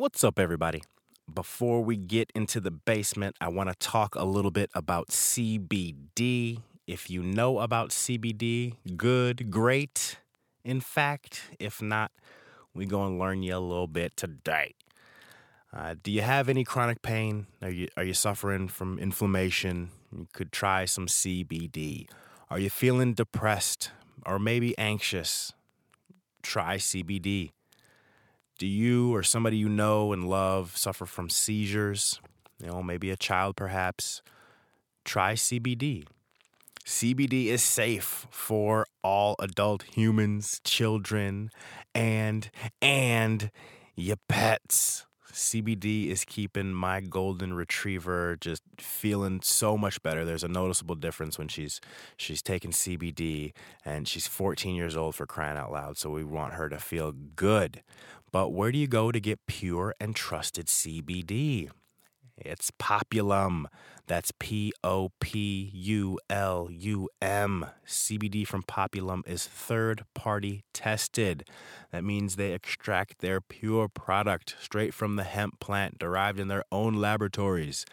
What's up, everybody? Before we get into the basement, I want to talk a little bit about CBD. If you know about CBD, good, great. In fact, if not, we going to learn you a little bit today. Uh, do you have any chronic pain? Are you are you suffering from inflammation? You could try some CBD. Are you feeling depressed or maybe anxious? Try CBD. Do you or somebody you know and love suffer from seizures? You know, maybe a child perhaps. Try CBD. CBD is safe for all adult humans, children, and and your pets. CBD is keeping my golden retriever just feeling so much better. There's a noticeable difference when she's she's taking CBD and she's 14 years old for crying out loud. So we want her to feel good. But where do you go to get pure and trusted CBD? It's Populum. That's P O P U L U M. CBD from Populum is third party tested. That means they extract their pure product straight from the hemp plant derived in their own laboratories.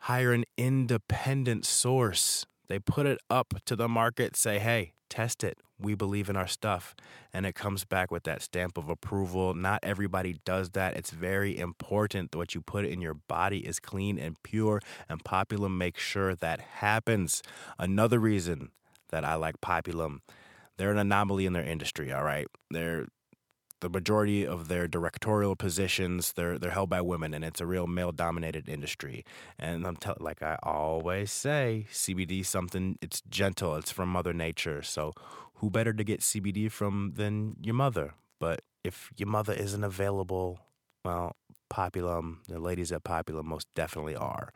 Hire an independent source. They put it up to the market, say, hey, test it. We believe in our stuff. And it comes back with that stamp of approval. Not everybody does that. It's very important that what you put in your body is clean and pure, and Populum makes sure that happens. Another reason that I like Populum, they're an anomaly in their industry, all right? They're the majority of their directorial positions they're they're held by women and it's a real male dominated industry. And i'm tell, like i always say cbd something it's gentle it's from mother nature. So who better to get cbd from than your mother? But if your mother isn't available well populum the ladies at populum most definitely are.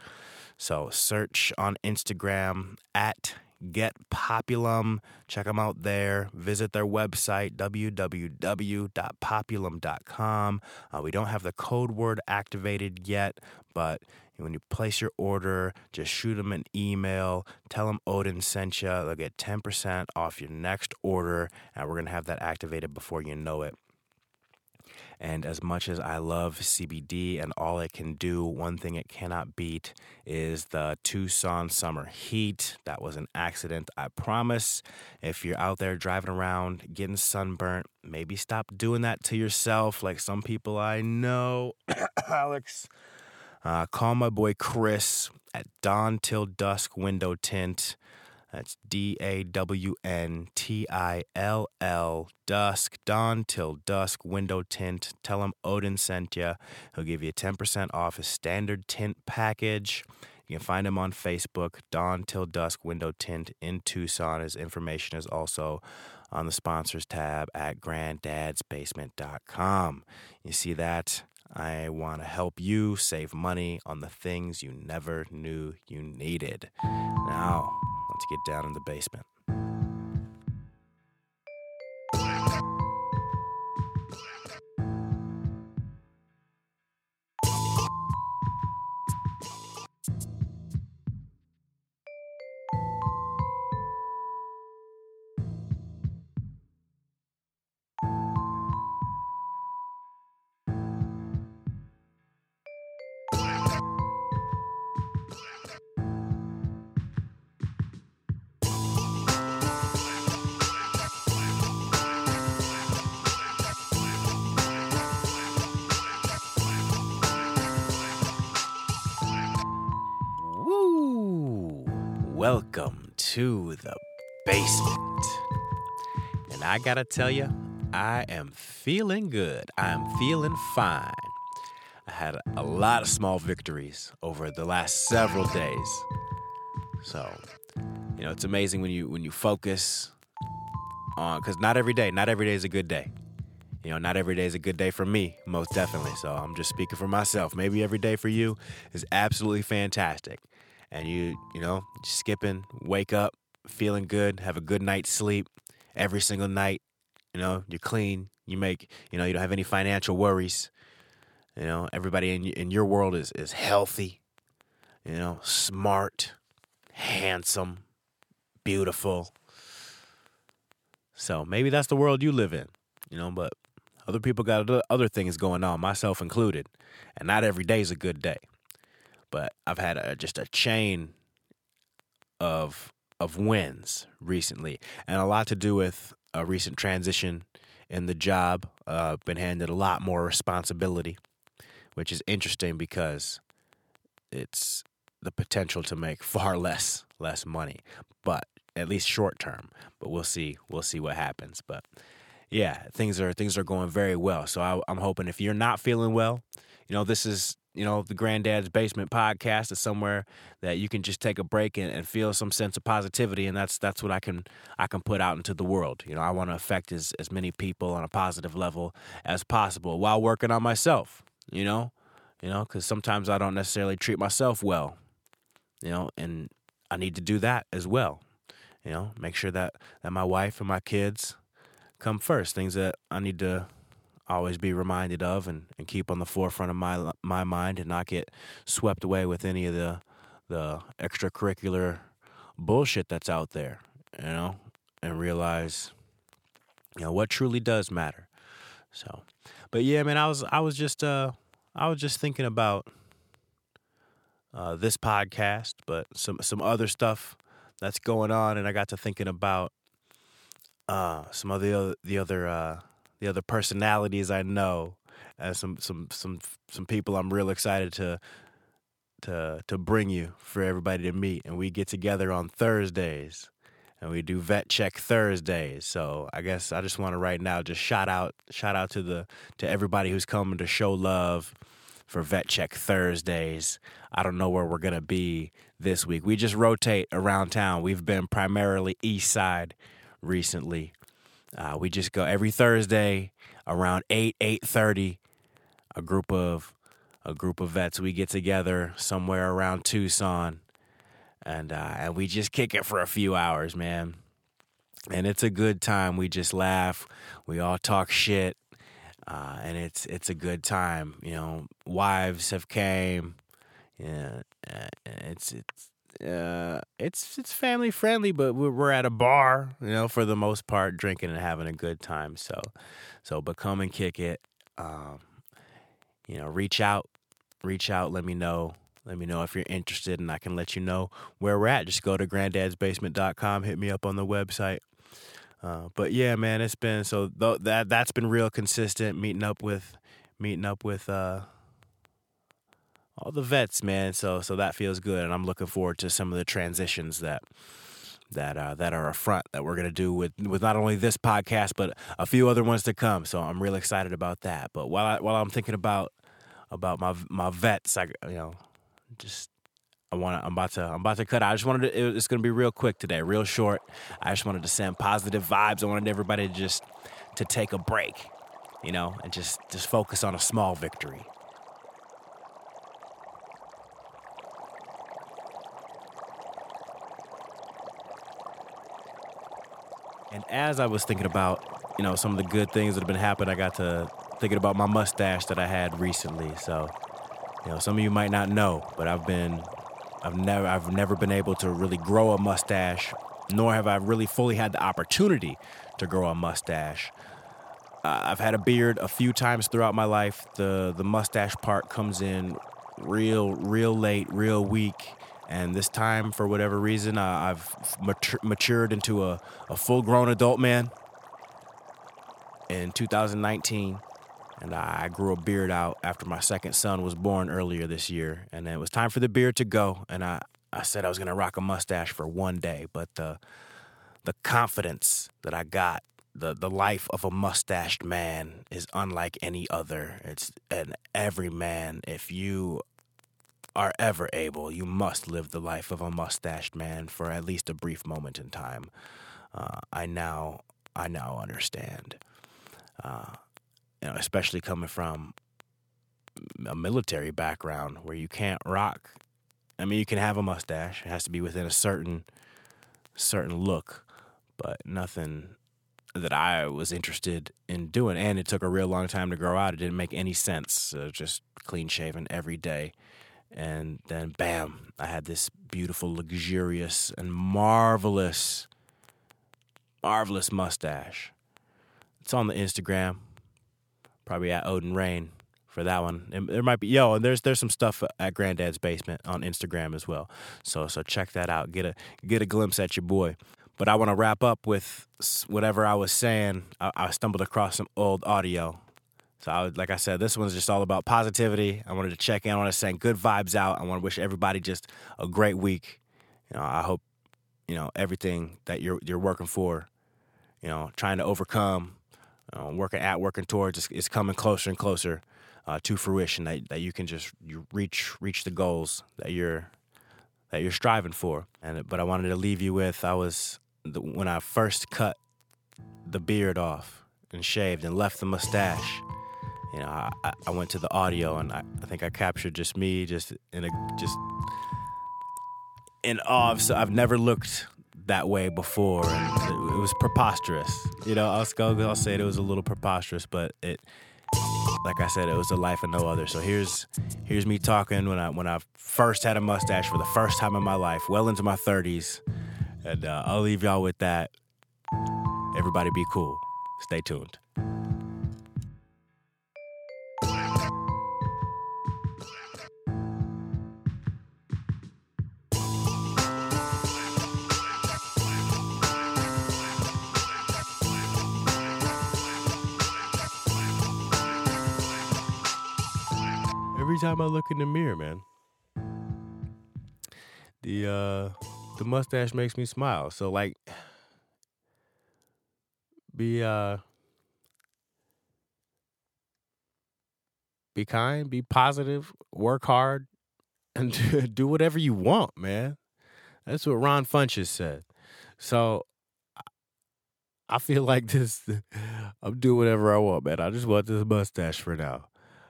So search on instagram at Get Populum. Check them out there. Visit their website, www.populum.com. Uh, we don't have the code word activated yet, but when you place your order, just shoot them an email. Tell them Oden sent you. They'll get 10% off your next order, and we're going to have that activated before you know it. And as much as I love CBD and all it can do, one thing it cannot beat is the Tucson summer heat. That was an accident, I promise. If you're out there driving around getting sunburnt, maybe stop doing that to yourself like some people I know. Alex. Uh, call my boy Chris at Dawn Till Dusk Window Tint. That's D A W N T I L L, dusk, dawn till dusk, window tint. Tell him Oden sent you. He'll give you 10% off his standard tint package. You can find him on Facebook, Dawn Till Dusk Window Tint in Tucson. His information is also on the sponsors tab at granddadsbasement.com. You see that? I want to help you save money on the things you never knew you needed. Now, let's get down in the basement. Welcome to the basement. And I gotta tell you, I am feeling good. I'm feeling fine. I had a lot of small victories over the last several days. So, you know, it's amazing when you when you focus on because not every day, not every day is a good day. You know, not every day is a good day for me, most definitely. So I'm just speaking for myself. Maybe every day for you is absolutely fantastic. And you, you know, skipping, wake up, feeling good, have a good night's sleep every single night. You know, you're clean. You make, you know, you don't have any financial worries. You know, everybody in in your world is is healthy. You know, smart, handsome, beautiful. So maybe that's the world you live in. You know, but Other people got other- things going on, myself included, and not every day is a good day. But I've had a, just a chain of of wins recently, and a lot to do with a recent transition in the job. Uh, been handed a lot more responsibility, which is interesting because it's the potential to make far less less money, but at least short term. But we'll see. We'll see what happens. But yeah, things are things are going very well. So I, I'm hoping if you're not feeling well, you know, this is you know the Granddad's Basement podcast is somewhere that you can just take a break and, and feel some sense of positivity, and that's that's what I can I can put out into the world. You know, I want to affect as as many people on a positive level as possible while working on myself. You know, you know, because sometimes I don't necessarily treat myself well. You know, and I need to do that as well. You know, make sure that that my wife and my kids come first. Things that I need to always be reminded of and, and keep on the forefront of my my mind and not get swept away with any of the the extracurricular bullshit that's out there, you know, and realize you know what truly does matter. So, but yeah, man, I was I was just uh I was just thinking about uh this podcast, but some some other stuff that's going on and I got to thinking about uh some of the other the other uh the other personalities I know, and some some some some people I'm real excited to to to bring you for everybody to meet. And we get together on Thursdays, and we do vet check Thursdays. So I guess I just want to right now just shout out shout out to the to everybody who's coming to show love for vet check Thursdays. I don't know where we're gonna be this week. We just rotate around town. We've been primarily east side recently. Uh, we just go every Thursday around eight eight thirty. A group of a group of vets we get together somewhere around Tucson, and uh, and we just kick it for a few hours, man. And it's a good time. We just laugh. We all talk shit, uh, and it's it's a good time. You know, wives have came. Yeah, uh, it's it's uh, it's it's family friendly, but we're, we're at a bar, you know, for the most part, drinking and having a good time. So, so but come and kick it. Um, you know, reach out, reach out. Let me know. Let me know if you're interested, and I can let you know where we're at. Just go to granddadsbasement.com. Hit me up on the website. Uh, but yeah, man, it's been so th- that that's been real consistent. Meeting up with, meeting up with. Uh, all the vets, man. So so that feels good, and I'm looking forward to some of the transitions that that uh, that are a front that we're gonna do with with not only this podcast but a few other ones to come. So I'm real excited about that. But while I, while I'm thinking about about my my vets, I you know just. I want to. I'm about to. I'm about to cut out. I just wanted to. It's going to be real quick today, real short. I just wanted to send positive vibes. I wanted everybody to just to take a break, you know, and just just focus on a small victory. And as I was thinking about, you know, some of the good things that have been happening, I got to thinking about my mustache that I had recently. So, you know, some of you might not know, but I've been, I've never, I've never been able to really grow a mustache, nor have I really fully had the opportunity to grow a mustache. Uh, I've had a beard a few times throughout my life. The the mustache part comes in real, real late, real weak. And this time, for whatever reason, uh, I've matur- matured into a, a full grown adult man in 2019. And I grew a beard out after my second son was born earlier this year. And it was time for the beard to go. And I, I said I was going to rock a mustache for one day. But the, the confidence that I got, the, the life of a mustached man is unlike any other. It's an every man. If you are ever able, you must live the life of a mustached man for at least a brief moment in time. Uh, I now, I now understand. Uh, you know, especially coming from a military background where you can't rock. I mean, you can have a mustache; it has to be within a certain, certain look, but nothing that I was interested in doing. And it took a real long time to grow out. It didn't make any sense. Uh, just clean shaven every day and then bam, I had this beautiful, luxurious, and marvelous, marvelous mustache. It's on the Instagram. Probably at Oden Rain for that one. And there might be yo, and there's there's some stuff at Granddad's basement on Instagram as well. So so check that out. Get a get a glimpse at your boy. But I want to wrap up with whatever I was saying. I, I stumbled across some old audio. So I like I said, this one's just all about positivity. I wanted to check in. I want to send good vibes out. I want to wish everybody just a great week. You know, I hope you know everything that you're you're working for. You know, trying to overcome, working at, working towards is, is coming closer and closer uh, to fruition. That that you can just you reach reach the goals that you're that you're striving for. And but I wanted to leave you with I was the, when I first cut the beard off and shaved and left the mustache, you know, I, I went to the audio and I, I think I captured just me, just in a just in awe. So I've never looked that way before, and it, it was preposterous. You know, I'll, I'll say it, it was a little preposterous, but it, like I said, it was a life of no other. So here's here's me talking when I when I first had a mustache for the first time in my life, well into my 30s. And uh, I'll leave y'all with that. Everybody be cool. Stay tuned. Every time I look in the mirror, man, the uh the mustache makes me smile. So like be uh be kind, be positive, work hard, and do whatever you want, man. That's what Ron Funches said. So I feel like this I'm doing whatever I want, man. I just want this mustache for now.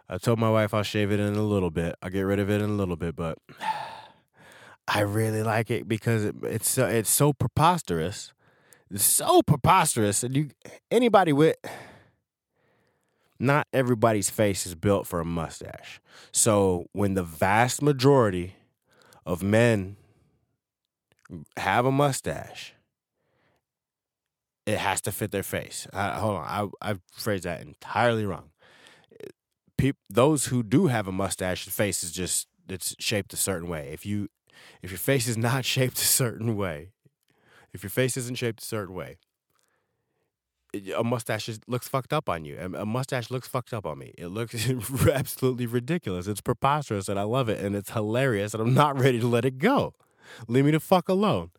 I told my wife I'll shave it in a little bit. I'll get rid of it in a little bit, but I really like it because it, it's so, it's so preposterous, it's so preposterous, and you anybody with not everybody's face is built for a mustache. So when the vast majority of men have a mustache, it has to fit their face. hold on, I I phrased that entirely wrong. Those who do have a mustache, the face is just it's shaped a certain way. If you if your face is not shaped a certain way, if your face isn't shaped a certain way, a mustache looks fucked up on you. A mustache looks fucked up on me. It looks absolutely ridiculous. It's preposterous and I love it and it's hilarious and I'm not ready to let it go. Leave me the fuck alone.